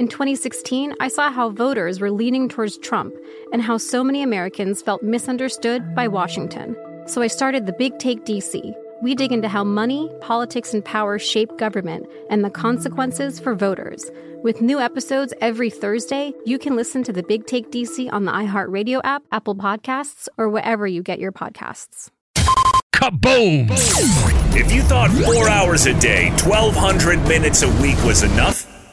in 2016, I saw how voters were leaning towards Trump and how so many Americans felt misunderstood by Washington. So I started the Big Take DC. We dig into how money, politics, and power shape government and the consequences for voters. With new episodes every Thursday, you can listen to the Big Take DC on the iHeartRadio app, Apple Podcasts, or wherever you get your podcasts. Kaboom! If you thought four hours a day, 1,200 minutes a week was enough,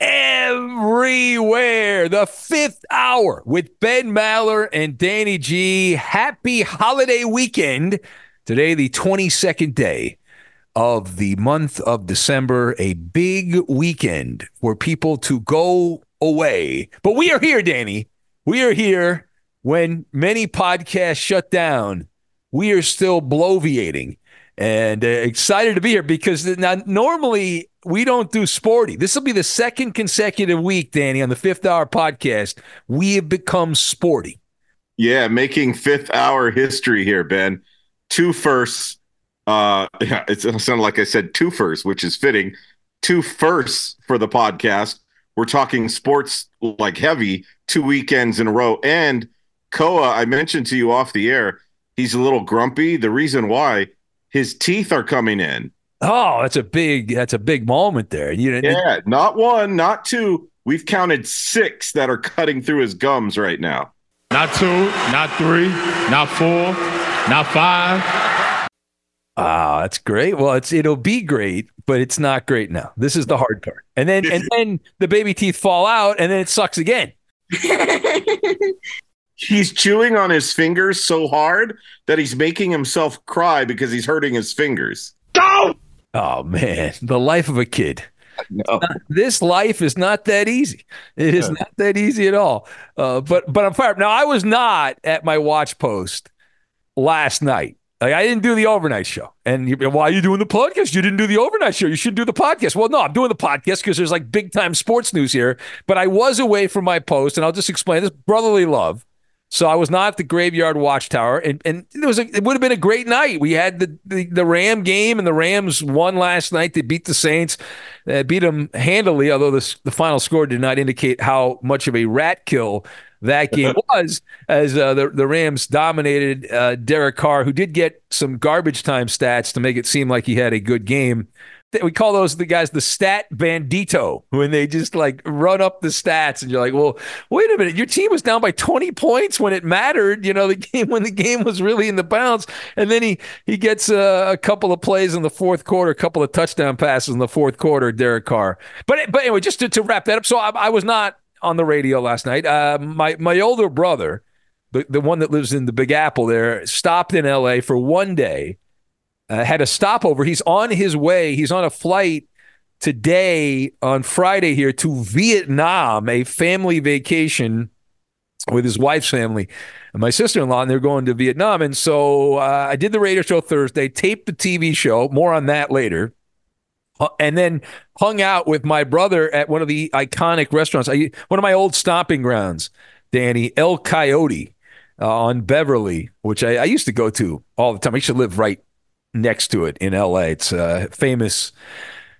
everywhere. The fifth hour with Ben Maller and Danny G. Happy holiday weekend. Today, the 22nd day of the month of December, a big weekend for people to go away. But we are here, Danny. We are here when many podcasts shut down. We are still bloviating and uh, excited to be here because now normally we don't do sporty. This will be the second consecutive week, Danny, on the fifth hour podcast. We have become sporty. Yeah, making fifth hour history here, Ben. Two firsts. Uh, yeah, it sounded like I said two firsts, which is fitting. Two firsts for the podcast. We're talking sports like heavy two weekends in a row. And Koa, I mentioned to you off the air, he's a little grumpy. The reason why his teeth are coming in. Oh, that's a big that's a big moment there. You yeah, not one, not two. We've counted six that are cutting through his gums right now. Not two, not three, not four, not five. Ah, that's great. Well, it's it'll be great, but it's not great now. This is the hard part. And then and then the baby teeth fall out, and then it sucks again. he's chewing on his fingers so hard that he's making himself cry because he's hurting his fingers. Go! Oh man, the life of a kid. No. this life is not that easy. It is not that easy at all. Uh, but but I'm fired. Now I was not at my watch post last night. Like I didn't do the overnight show. And you, why are you doing the podcast? You didn't do the overnight show. You should do the podcast. Well, no, I'm doing the podcast because there's like big time sports news here. But I was away from my post, and I'll just explain this brotherly love. So I was not at the Graveyard Watchtower, and, and it was a, it would have been a great night. We had the, the, the Ram game, and the Rams won last night. They beat the Saints, uh, beat them handily. Although the the final score did not indicate how much of a rat kill that game was, as uh, the the Rams dominated uh, Derek Carr, who did get some garbage time stats to make it seem like he had a good game we call those the guys the stat bandito when they just like run up the stats and you're like well wait a minute your team was down by 20 points when it mattered you know the game when the game was really in the bounds. And then he he gets a, a couple of plays in the fourth quarter a couple of touchdown passes in the fourth quarter Derek Carr. But but anyway just to, to wrap that up so I, I was not on the radio last night. Uh, my my older brother the, the one that lives in the Big Apple there stopped in LA for one day uh, had a stopover. He's on his way. He's on a flight today on Friday here to Vietnam, a family vacation with his wife's family and my sister-in-law and they're going to vietnam. And so uh, i did the radio show thursday taped the tv show. More on that later. And then hung out with my brother at one of the iconic restaurants. One of my old stomping grounds danny el coyote uh, on beverly which I, I used to go to all the time. I used to live right next to it in L.A. It's a famous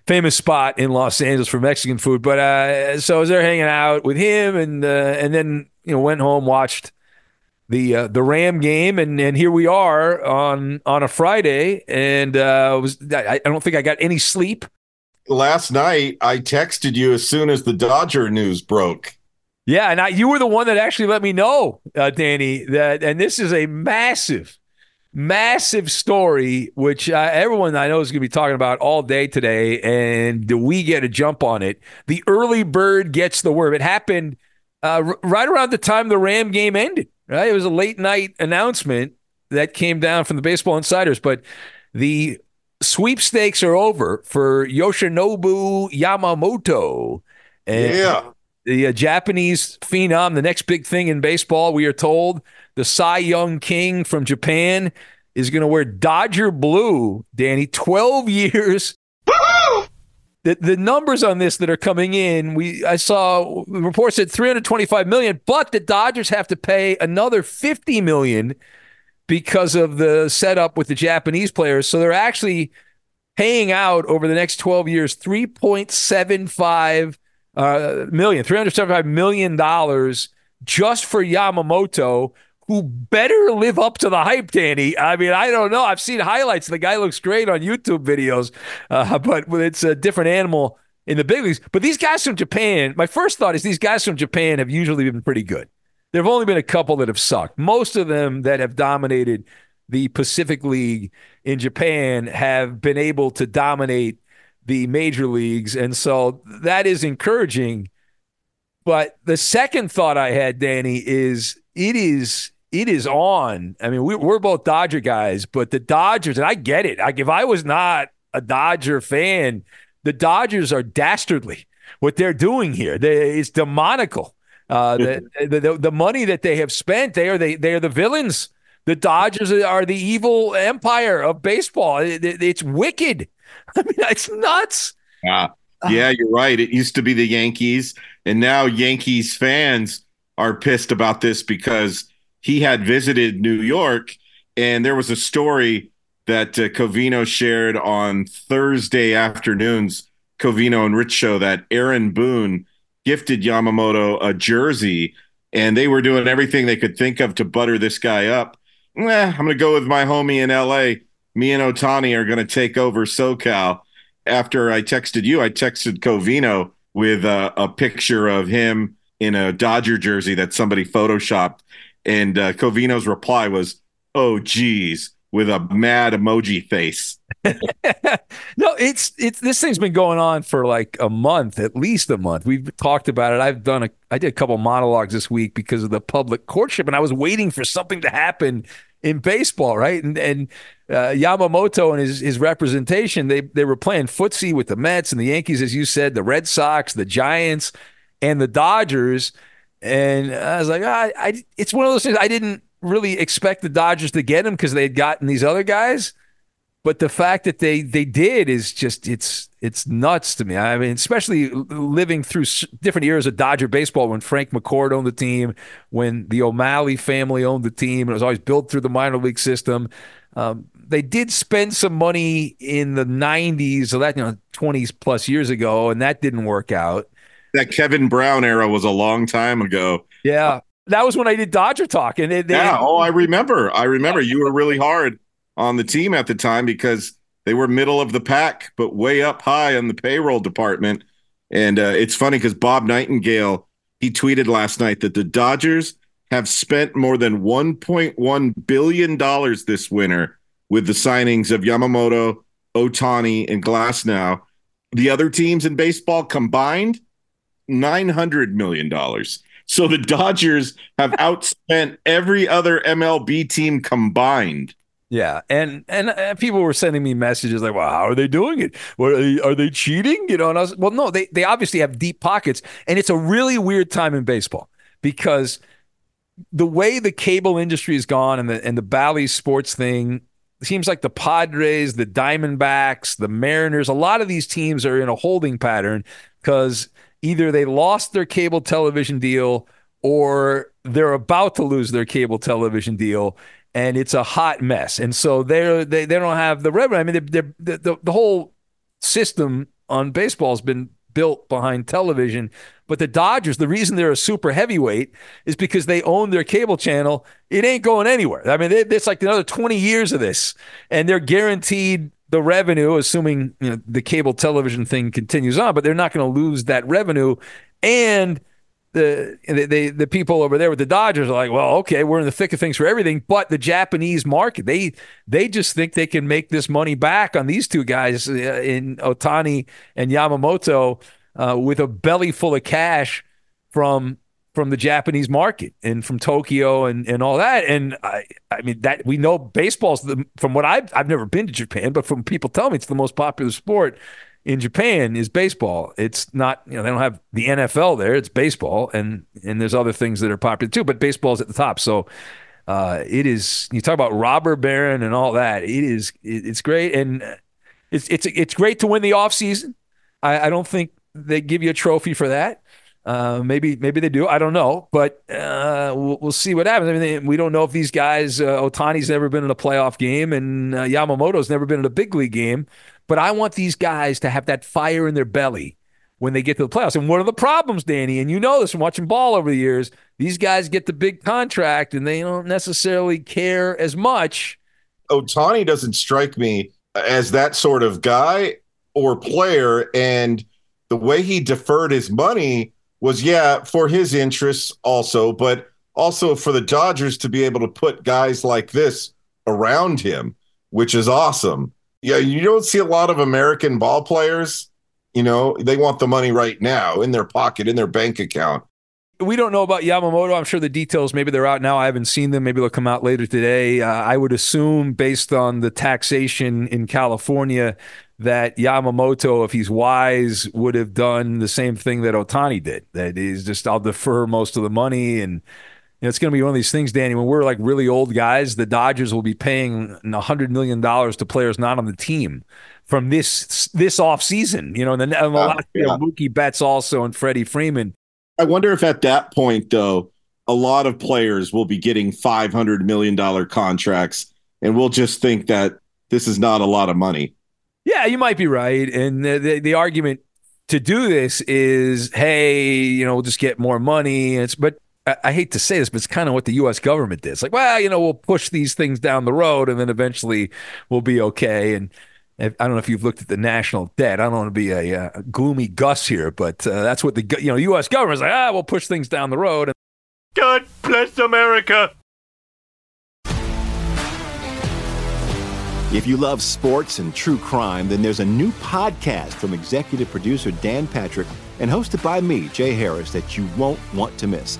famous spot in Los Angeles for Mexican food. But uh, so I was there hanging out with him, and uh, and then you know went home, watched the uh, the Ram game, and and here we are on on a Friday, and uh, was I, I don't think I got any sleep. Last night, I texted you as soon as the Dodger news broke. Yeah, and I, you were the one that actually let me know, uh, Danny, that and this is a massive, massive story, which uh, everyone I know is going to be talking about all day today. And do we get a jump on it? The early bird gets the worm. It happened uh, r- right around the time the Ram game ended. Right, it was a late night announcement that came down from the Baseball Insiders, but the sweepstakes are over for Yoshinobu Yamamoto. And yeah the uh, Japanese phenom, the next big thing in baseball, we are told the Cy Young King from Japan is going to wear Dodger blue, Danny, 12 years. The, the numbers on this that are coming in, we I saw reports at 325 million, but the Dodgers have to pay another 50 million because of the setup with the Japanese players. So they're actually paying out over the next 12 years 3.75 uh, million, $375 million just for Yamamoto, who better live up to the hype, Danny. I mean, I don't know. I've seen highlights. The guy looks great on YouTube videos, uh, but it's a different animal in the big leagues. But these guys from Japan, my first thought is these guys from Japan have usually been pretty good. There have only been a couple that have sucked. Most of them that have dominated the Pacific League in Japan have been able to dominate the major leagues. And so that is encouraging. But the second thought I had, Danny, is it is it is on. I mean, we, are both Dodger guys, but the Dodgers, and I get it. Like if I was not a Dodger fan, the Dodgers are dastardly. What they're doing here, they, it's demonical. Uh, the, the, the money that they have spent, they are they they are the villains. The Dodgers are the evil empire of baseball. It, it, it's wicked. I mean, it's nuts. Yeah. Yeah, you're right. It used to be the Yankees, and now Yankees fans are pissed about this because he had visited New York, and there was a story that uh, Covino shared on Thursday afternoons, Covino and Rich show that Aaron Boone gifted Yamamoto a jersey, and they were doing everything they could think of to butter this guy up. Eh, I'm going to go with my homie in LA me and Ohtani are going to take over SoCal. After I texted you, I texted Covino with a, picture of him in a Dodger jersey that somebody photoshopped. And uh, Covino's reply was, oh, geez, with a mad emoji face. no, it's it's this thing's been going on for like a month, at least a month. We've talked about it. I've done a I did a couple monologues this week because of the public courtship, and I was waiting for something to happen in baseball, right? And and uh, Yamamoto and his his representation, they they were playing footsie with the Mets and the Yankees, as you said, the Red Sox, the Giants, and the Dodgers. And I was like, ah, I, it's one of those things I didn't really expect the Dodgers to get him because they had gotten these other guys. But the fact that they they did is just it's it's nuts to me. I mean, especially living through different eras of Dodger baseball when Frank McCourt owned the team, when the O'Malley family owned the team, and it was always built through the minor league system. Um, they did spend some money in the 90s, so that you know 20s plus years ago, and that didn't work out. That Kevin Brown era was a long time ago. Yeah, that was when I did Dodger talk, and they, they, yeah. Oh, I remember. I remember you were really hard on the team at the time because they were middle of the pack, but way up high on the payroll department. And uh, it's funny because Bob Nightingale he tweeted last night that the Dodgers have spent more than 1.1 billion dollars this winter with the signings of Yamamoto, Ohtani, and Glasnow. The other teams in baseball combined, 900 million dollars. So the Dodgers have outspent every other MLB team combined. Yeah, and and uh, people were sending me messages like, "Well, how are they doing it? Well, are they, are they cheating?" You know, and I was, well, no, they they obviously have deep pockets, and it's a really weird time in baseball because the way the cable industry has gone and the and the Bally Sports thing seems like the Padres, the Diamondbacks, the Mariners, a lot of these teams are in a holding pattern because either they lost their cable television deal or they're about to lose their cable television deal and it's a hot mess. And so they're, they they don't have the revenue. I mean, they're, they're, the the whole system on baseball has been built behind television. But the Dodgers, the reason they're a super heavyweight is because they own their cable channel. It ain't going anywhere. I mean, it's like another 20 years of this, and they're guaranteed the revenue, assuming you know, the cable television thing continues on, but they're not going to lose that revenue. And the, the the people over there with the Dodgers are like, well, okay, we're in the thick of things for everything, but the Japanese market, they they just think they can make this money back on these two guys uh, in Ohtani and Yamamoto uh, with a belly full of cash from from the Japanese market and from Tokyo and, and all that. And I, I mean that we know baseball's the, from what I've I've never been to Japan, but from people tell me it's the most popular sport in Japan is baseball. It's not, you know, they don't have the NFL there. It's baseball, and and there's other things that are popular too. But baseball's at the top. So uh, it is. You talk about robber baron and all that. It is. It, it's great, and it's it's it's great to win the off season. I, I don't think they give you a trophy for that. Uh, maybe maybe they do. I don't know, but uh, we'll, we'll, see what happens. I mean, we don't know if these guys. Uh, Ohtani's never been in a playoff game, and uh, Yamamoto's never been in a big league game. But I want these guys to have that fire in their belly when they get to the playoffs. And one of the problems, Danny, and you know this from watching ball over the years, these guys get the big contract and they don't necessarily care as much. Ohtani doesn't strike me as that sort of guy or player, and the way he deferred his money was yeah for his interests also, but also for the Dodgers to be able to put guys like this around him, which is awesome. Yeah, you don't see a lot of American ball players. You know, they want the money right now in their pocket, in their bank account. We don't know about Yamamoto. I'm sure the details, maybe they're out now. I haven't seen them. Maybe they'll come out later today. Uh, I would assume, based on the taxation in California, that Yamamoto, if he's wise, would have done the same thing that Ohtani did. That is just, I'll defer most of the money. And know, it's going to be one of these things, Danny, when we're like really old guys, the Dodgers will be paying $100 million to players not on the team from this this off season. You know, and then and the uh, last year, yeah. Mookie Betts also and Freddie Freeman. I wonder if at that point, though, a lot of players will be getting $500 million contracts and we'll just think that this is not a lot of money. Yeah, you might be right. And the, the, the argument to do this is, hey, you know, we'll just get more money. It's but I, I hate to say this, but it's kind of what the U.S. government did. It's like, well, you know, we'll push these things down the road, and then eventually we'll be okay. And I don't know if you've looked at the national debt. I don't want to be a, a gloomy Gus here, but uh, that's what the you know U.S. government's like. Ah, we'll push things down the road. God bless America. If you love sports and true crime, then there's a new podcast from executive producer Dan Patrick and hosted by me, Jay Harris, that you won't want to miss.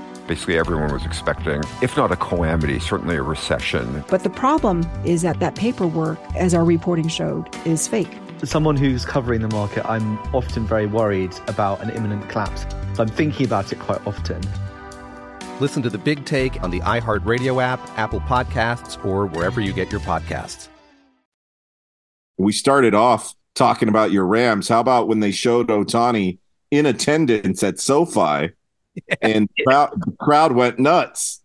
Basically, everyone was expecting, if not a calamity, certainly a recession. But the problem is that that paperwork, as our reporting showed, is fake. As someone who's covering the market, I'm often very worried about an imminent collapse. So I'm thinking about it quite often. Listen to the big take on the iHeartRadio app, Apple Podcasts, or wherever you get your podcasts. We started off talking about your Rams. How about when they showed Ohtani in attendance at SoFi and crowd, the crowd went nuts?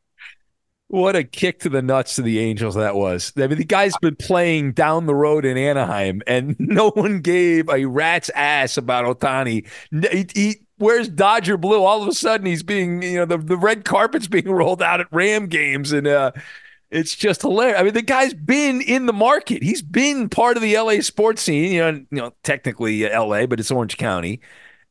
What a kick to the nuts to the Angels that was. I mean, the guy's been playing down the road in Anaheim, and no one gave a rat's ass about Ohtani. He, he wears Dodger blue. All of a sudden, he's being, you know, the, the red carpet's being rolled out at Ram games, and uh, it's just hilarious. I mean, the guy's been in the market. He's been part of the LA sports scene. You know, you know, technically LA, but it's Orange County,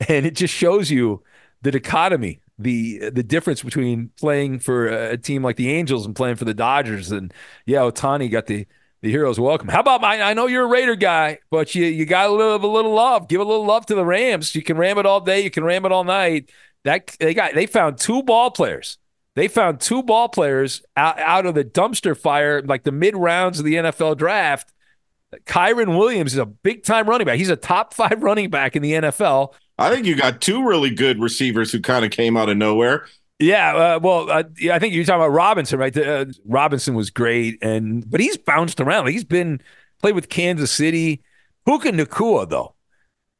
and it just shows you the dichotomy the the difference between playing for a team like the Angels and playing for the Dodgers. And yeah, Ohtani got the the heroes welcome. How about my? I know you're a Raider guy, but you you got a little of a little love. Give a little love to the Rams. You can ram it all day. You can ram it all night. That they got they found two ball players. They found two ball players out, out of the dumpster fire, like the mid rounds of the NFL draft. Kyren Williams is a big time running back. He's a top five running back in the NFL. I think you got two really good receivers who kind of came out of nowhere. Yeah, uh, well, uh, yeah, I think you're talking about Robinson, right? Uh, Robinson was great, and but he's bounced around. He's been played with Kansas City. Puka Nacua, though.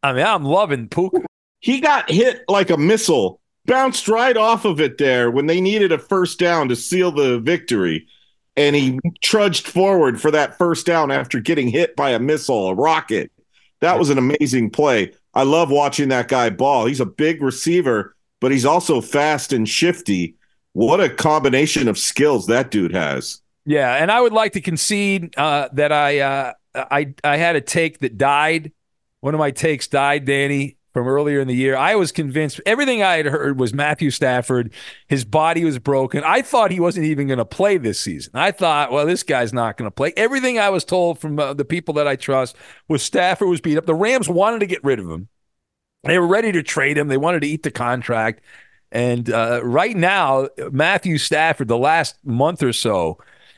I mean, I'm loving Puka. He got hit like a missile, bounced right off of it there when they needed a first down to seal the victory, and he trudged forward for that first down after getting hit by a missile, a rocket. That was an amazing play. I love watching that guy ball. He's a big receiver, but he's also fast and shifty. What a combination of skills that dude has. Yeah, and I would like to concede uh, that I uh, I I had a take that died. One of my takes died, Danny, from earlier in the year. I was convinced everything I had heard was Matthew Stafford. His body was broken. I thought he wasn't even going to play this season. I thought, well, this guy's not going to play. Everything I was told from uh, the people that I trust was Stafford was beat up. The Rams wanted to get rid of him. They were ready to trade him. They wanted to eat the contract. And uh, right now, Matthew Stafford, the last month or so,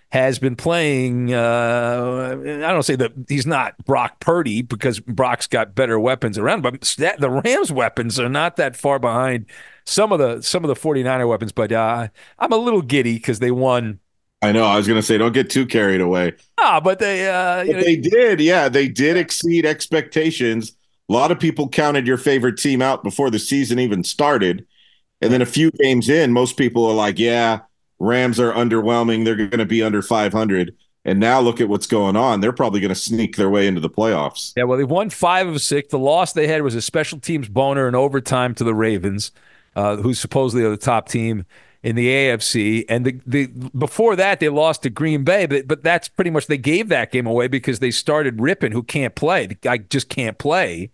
has been playing. Uh, I don't say that he's not Brock Purdy because Brock's got better weapons around, but the Rams' weapons are not that far behind some of the some of the 49er weapons. But uh, I'm a little giddy because they won. I know. I was going to say, don't get too carried away. Ah, but they uh, but they did. Yeah, they did exceed expectations. A lot of people counted your favorite team out before the season even started. And then a few games in, most people are like, yeah, Rams are underwhelming. They're going to be under 500. And now look at what's going on. They're probably going to sneak their way into the playoffs. Yeah, well, they won five of six. The loss they had was a special teams boner in overtime to the Ravens, uh, who supposedly are the top team in the AFC. And the, the before that, they lost to Green Bay, but but that's pretty much they gave that game away because they started Rypien who can't play. The guy just can't play.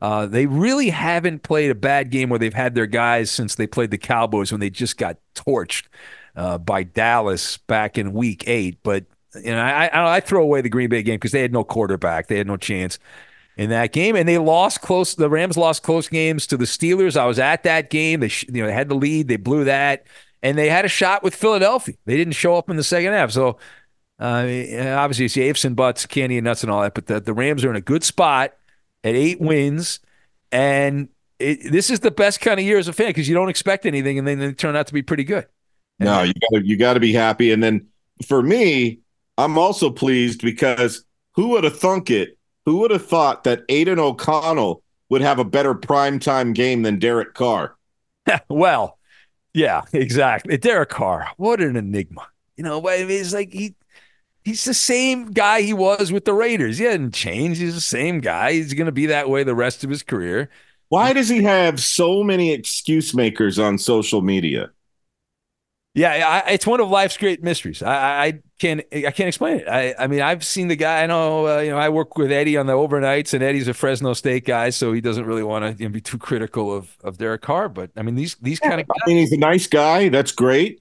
Uh, they really haven't played a bad game where they've had their guys since they played the Cowboys when they just got torched uh, by Dallas back in Week Eight. But you know, I, I, I throw away the Green Bay game because they had no quarterback, they had no chance in that game, and they lost close. The Rams lost close games to the Steelers. I was at that game. They you know they had the lead, they blew that, and they had a shot with Philadelphia. They didn't show up in the second half, so. Uh, obviously, it's ifs and buts, candy and nuts, and all that. But the, the Rams are in a good spot at eight wins, and it, this is the best kind of year as a fan because you don't expect anything, and then they turn out to be pretty good. No, you got you got to be happy. And then for me, I'm also pleased because who would have thunk it? Who would have thought that Aidan O'Connell would have a better primetime game than Derek Carr? well, yeah, exactly. Derek Carr, what an enigma. You know, it's like he he's the same guy he was with the Raiders. He hadn't changed. He's the same guy. He's going to be that way the rest of his career. Why does he have so many excuse makers on social media? Yeah, I, it's one of life's great mysteries. I, I can't I can't explain it. I I mean I've seen the guy. I know uh, you know I work with Eddie on the overnights, and Eddie's a Fresno State guy, so he doesn't really want to you know, be too critical of of Derek Carr. But I mean these these kind of I mean, he's a nice guy. That's great.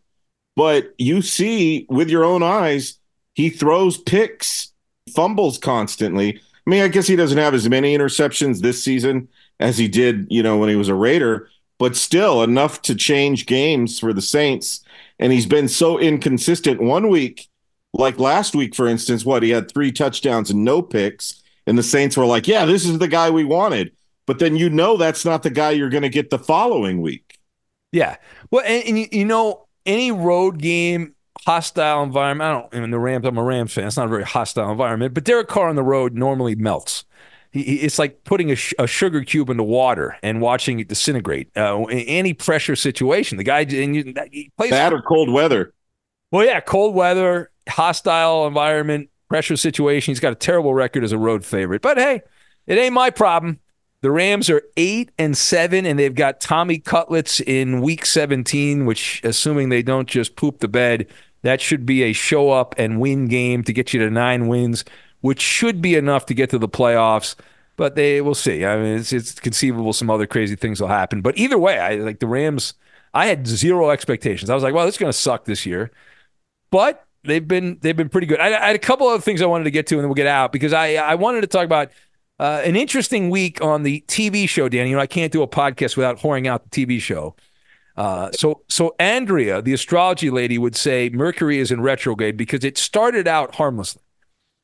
But you see with your own eyes, he throws picks, fumbles constantly. I mean, I guess he doesn't have as many interceptions this season as he did, you know, when he was a Raider, but still enough to change games for the Saints. And he's been so inconsistent. One week, like last week, for instance, what he had three touchdowns and no picks. And the Saints were like, yeah, this is the guy we wanted. But then you know that's not the guy you're going to get the following week. Yeah. Well, and, and you, know, any road game, hostile environment. I don't. I mean, the Rams. I'm a Rams fan. It's not a very hostile environment. But Derek Carr on the road normally melts. He, it's like putting a, sh- a sugar cube into water and watching it disintegrate. Uh, in any pressure situation, the guy and you, he plays Bad or cold weather. Well, yeah, cold weather, hostile environment, pressure situation. He's got a terrible record as a road favorite. But hey, it ain't my problem. The Rams are eight and seven, and they've got Tommy Cutlets in week 17, which, assuming they don't just poop the bed, that should be a show up and win game to get you to nine wins, which should be enough to get to the playoffs. But they will see. I mean, it's, it's conceivable some other crazy things will happen. But either way, I like the Rams. I had zero expectations. I was like, well, this is going to suck this year but they've been they've been pretty good. I, I had a couple of things I wanted to get to, and then we'll get out because I I wanted to talk about uh, an interesting week on the TV show, Danny. You know, I can't do a podcast without whoring out the TV show. Uh, so so Andrea, the astrology lady, would say Mercury is in retrograde because it started out harmlessly.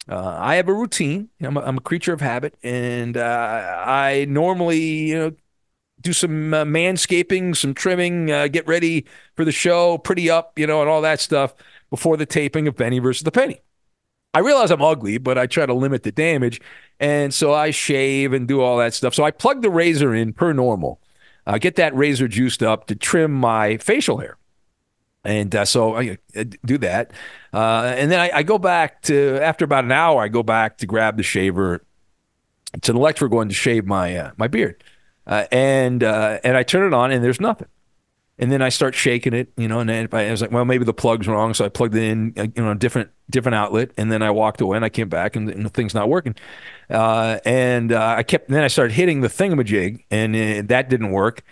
Uh, I have a routine. I'm a, I'm a creature of habit, and uh, I normally you know do some uh, manscaping, some trimming, uh, get ready for the show, pretty up, you know, and all that stuff before the taping of Benny versus the Penny. I realize I'm ugly, but I try to limit the damage. And so I shave and do all that stuff. So I plug the razor in per normal, get that razor juiced up to trim my facial hair. And uh, so I uh, do that. Uh, and then I, I go back to, after about an hour, I go back to grab the shaver. It's an electric one to shave my uh, my beard. Uh, and uh, and I turn it on, and there's nothing. And then I start shaking it, you know, and then I was like, well, maybe the plug's wrong. So I plugged it in, you know, a different different outlet, and then I walked away and I came back and, and the thing's not working. And I kept, then I started hitting the thingamajig, and that didn't work.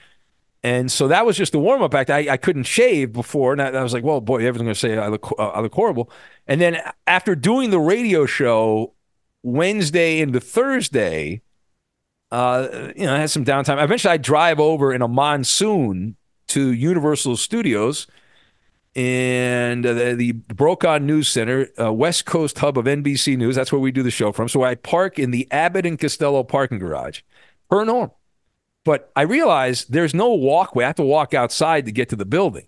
And so that was just the warm up act. I, I couldn't shave before, and I, I was like, well, boy, everyone's going to say I look uh, I look horrible. And then after doing the radio show Wednesday into Thursday, uh, you know, I had some downtime. Eventually, I drive over in a monsoon to Universal Studios and uh, the, the Brokaw News Center, uh, West Coast hub of NBC News. That's where we do the show from. So I park in the Abbott and Costello parking garage, per normal. But I realize there's no walkway. I have to walk outside to get to the building.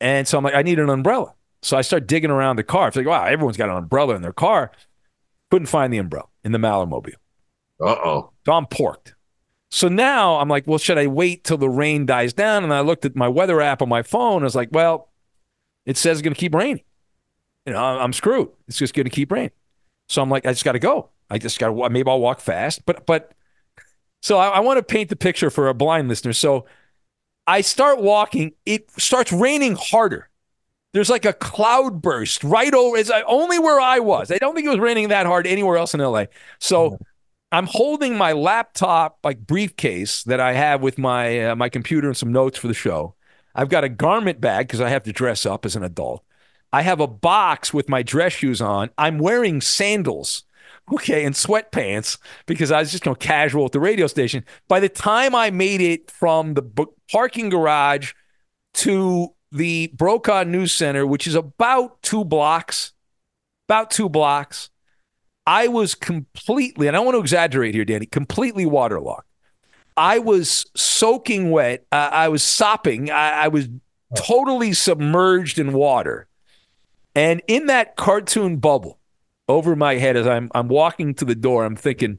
And so I'm like, I need an umbrella. So I start digging around the car. It's like, wow, everyone's got an umbrella in their car. Couldn't find the umbrella in the Malamobile. Uh oh. So I'm porked. So now I'm like, well, should I wait till the rain dies down? And I looked at my weather app on my phone. I was like, well, it says it's going to keep raining. You know, I'm screwed. It's just going to keep raining. So I'm like, I just got to go. I just got to. Maybe I'll walk fast. But but, so I, I want to paint the picture for a blind listener. So I start walking. It starts raining harder. There's like a cloud burst right over. It's uh, only where I was. I don't think it was raining that hard anywhere else in LA. So I'm holding my laptop like briefcase that I have with my uh, my computer and some notes for the show. I've got a garment bag because I have to dress up as an adult. I have a box with my dress shoes on. I'm wearing sandals, okay, and sweatpants because I was just you know, casual at the radio station. By the time I made it from the b- parking garage to the Brokaw News Center, which is about two blocks, about two blocks, I was completely, and I don't want to exaggerate here, Danny, completely waterlogged. I was soaking wet. I was sopping. I, I was totally submerged in water. And in that cartoon bubble over my head as I'm I'm walking to the door, I'm thinking,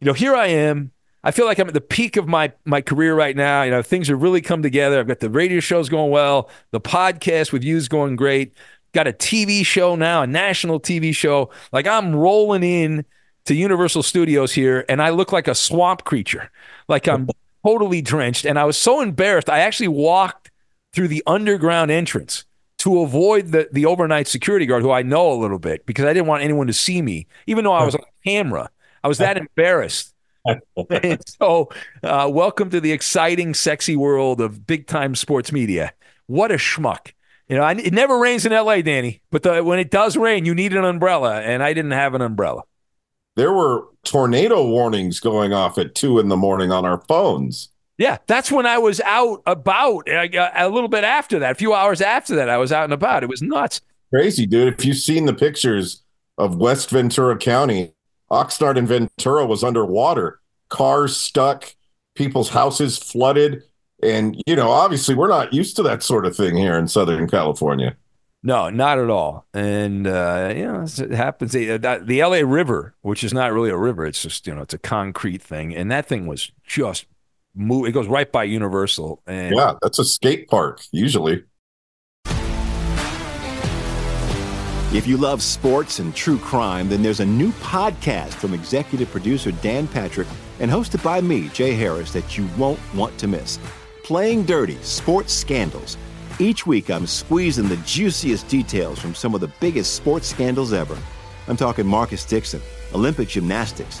you know, here I am. I feel like I'm at the peak of my my career right now. You know, things have really come together. I've got the radio shows going well, the podcast with you is going great. Got a TV show now, a national TV show. Like I'm rolling in to Universal Studios here, and I look like a swamp creature. Like I'm totally drenched. And I was so embarrassed. I actually walked through the underground entrance to avoid the the overnight security guard who I know a little bit because I didn't want anyone to see me, even though I was on camera. I was that embarrassed. So, uh, welcome to the exciting, sexy world of big time sports media. What a schmuck. You know, I, it never rains in LA, Danny, but the, when it does rain, you need an umbrella, and I didn't have an umbrella. There were tornado warnings going off at two in the morning on our phones. Yeah, that's when I was out about uh, a little bit after that, a few hours after that, I was out and about. It was nuts. Crazy, dude. If you've seen the pictures of West Ventura County, Oxnard and Ventura was underwater, cars stuck, people's houses flooded. And, you know, obviously we're not used to that sort of thing here in Southern California. No, not at all. And, uh, you know, it happens. The, the LA River, which is not really a river, it's just, you know, it's a concrete thing. And that thing was just move. It goes right by Universal. And yeah, that's a skate park, usually. If you love sports and true crime, then there's a new podcast from executive producer Dan Patrick and hosted by me, Jay Harris, that you won't want to miss. Playing Dirty Sports Scandals. Each week, I'm squeezing the juiciest details from some of the biggest sports scandals ever. I'm talking Marcus Dixon, Olympic gymnastics,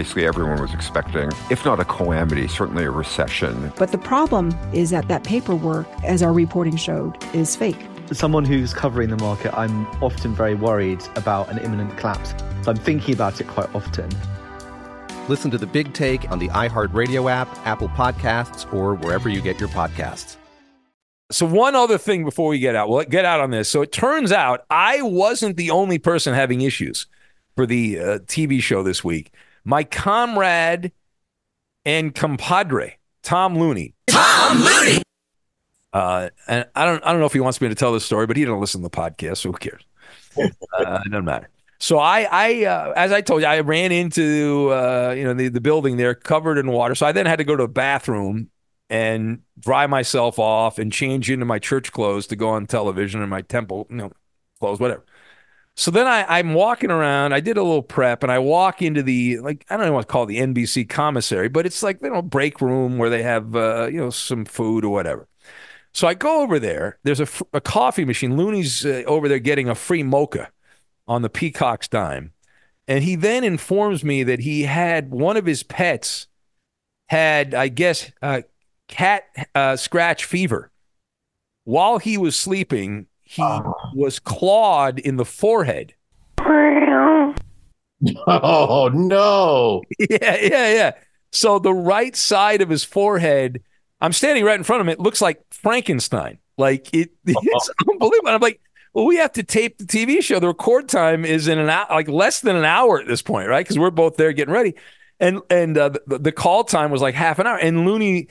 Basically, everyone was expecting, if not a calamity, certainly a recession. But the problem is that that paperwork, as our reporting showed, is fake. As someone who's covering the market, I'm often very worried about an imminent collapse. So I'm thinking about it quite often. Listen to the big take on the iHeartRadio app, Apple Podcasts, or wherever you get your podcasts. So one other thing before we get out, we'll get out on this. So it turns out I wasn't the only person having issues for the uh, TV show this week. My comrade and compadre, Tom Looney. Tom Looney. Uh, and I don't, I don't know if he wants me to tell this story, but he didn't listen to the podcast, so who cares? uh, it doesn't matter. So I, I, uh, as I told you, I ran into, uh, you know, the, the building there covered in water. So I then had to go to the bathroom and dry myself off and change into my church clothes to go on television and my temple, you know, clothes, whatever. So then I, I'm walking around. I did a little prep, and I walk into the like I don't know what to call it, the NBC commissary, but it's like you know break room where they have uh, you know some food or whatever. So I go over there. There's a, a coffee machine. Looney's uh, over there getting a free mocha on the Peacock's dime, and he then informs me that he had one of his pets had I guess uh, cat uh, scratch fever while he was sleeping he was clawed in the forehead. Oh no. Yeah, yeah, yeah. So the right side of his forehead, I'm standing right in front of him. It looks like Frankenstein. Like it, it's unbelievable. And I'm like, well, we have to tape the TV show. The record time is in an hour, like less than an hour at this point, right? Because we're both there getting ready, and and uh, the, the call time was like half an hour. And Looney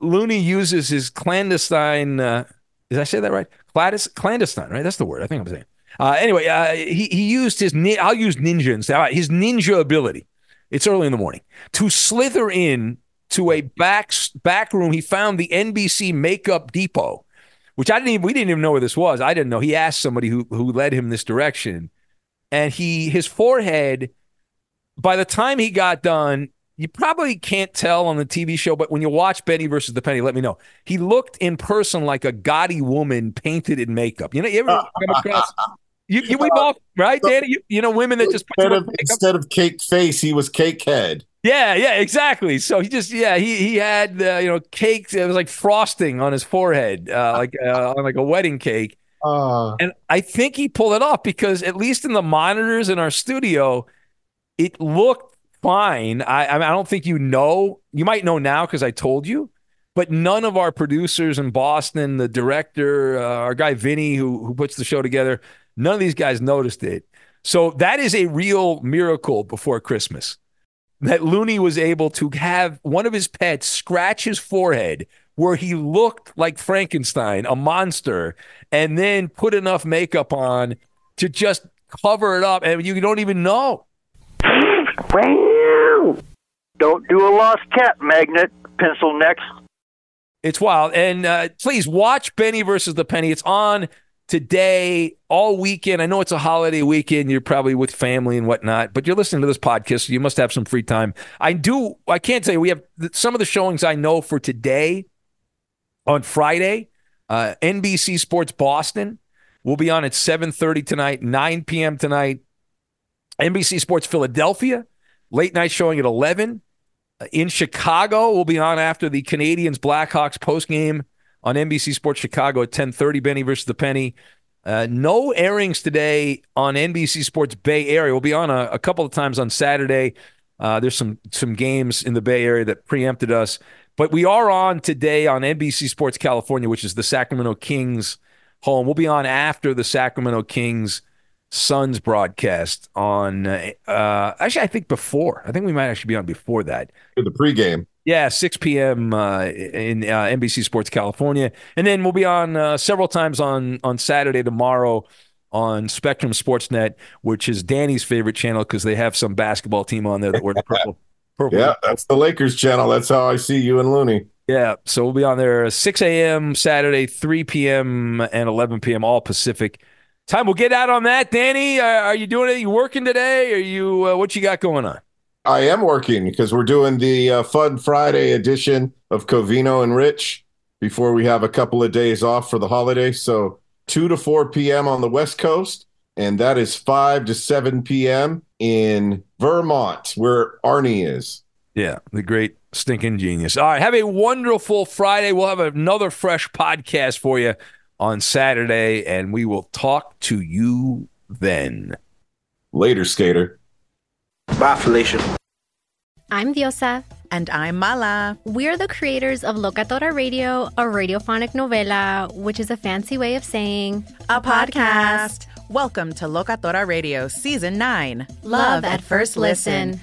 Looney uses his clandestine. Uh, did I say that right? Clandest, clandestine, right? That's the word. I think I'm saying. Uh, anyway, uh, he he used his I'll use ninja instead. His ninja ability. It's early in the morning to slither in to a back back room. He found the NBC Makeup Depot which I didn't even we didn't even know where this was. I didn't know. He asked somebody who who led him this direction, and he his forehead. By the time he got done, you probably can't tell on the TV show, but when you watch Benny versus the Penny, let me know. He looked in person like a gaudy woman painted in makeup. You know, you ever come across? You, you we both right, Danny. You, you know, women that just instead of instead of cake face, he was cake head. Yeah, yeah, exactly. So he just yeah he he had uh, you know cakes. It was like frosting on his forehead, uh, like uh, on like a wedding cake. Uh, and I think he pulled it off because at least in the monitors in our studio, it looked fine. I I, mean, I don't think you know. You might know now because I told you, but none of our producers in Boston, the director, uh, our guy Vinny who who puts the show together, none of these guys noticed it. So that is a real miracle before Christmas that Looney was able to have one of his pets scratch his forehead where he looked like Frankenstein, a monster, and then put enough makeup on to just cover it up, and you don't even know. Don't do a lost cat magnet, pencil next. It's wild. And uh, please watch Benny versus the Penny. It's on today, all weekend. I know it's a holiday weekend. You're probably with family and whatnot, but you're listening to this podcast, so you must have some free time. I do. I can't tell you. We have some of the showings I know for today on Friday. Uh, NBC Sports Boston will be on at 7:30 tonight, 9 p.m. tonight. NBC Sports Philadelphia late night showing at 11. Uh, in Chicago, We'll be on after the Canadiens Blackhawks post game on NBC Sports Chicago at 10:30. Benny versus the Penny. Uh, no airings today on NBC Sports Bay Area. We'll be on a, a couple of times on Saturday. Uh, there's some some games in the Bay Area that preempted us, but we are on today on NBC Sports California, which is the Sacramento Kings home. We'll be on after the Sacramento Kings Suns broadcast on. Uh, actually, I think before. I think we might actually be on before that. The pregame. Yeah, 6 p.m. Uh, in uh, NBC Sports California, and then we'll be on uh, several times on on Saturday tomorrow on Spectrum Sportsnet, which is Danny's favorite channel because they have some basketball team on there that wear the purple. purple. yeah, that's the Lakers channel. That's how I see you and Looney. Yeah, so we'll be on there 6 a.m. Saturday, 3 p.m. and 11 p.m. all Pacific time. We'll get out on that. Danny, are, are you doing it? You working today? Are you uh, what you got going on? I am working because we're doing the uh, Fun Friday edition of Covino and Rich before we have a couple of days off for the holiday. So 2 to 4 p.m. on the West Coast, and that is 5 to 7 p.m. in Vermont, where Arnie is. Yeah, the great stinking genius. All right, have a wonderful Friday. We'll have another fresh podcast for you on Saturday, and we will talk to you then. Later, skater. Bye, Felicia. I'm Diosa. And I'm Mala. We're the creators of Locatora Radio, a radiophonic novela, which is a fancy way of saying a, a podcast. podcast. Welcome to Locatora Radio Season 9 Love, love at, at, First listen. listen.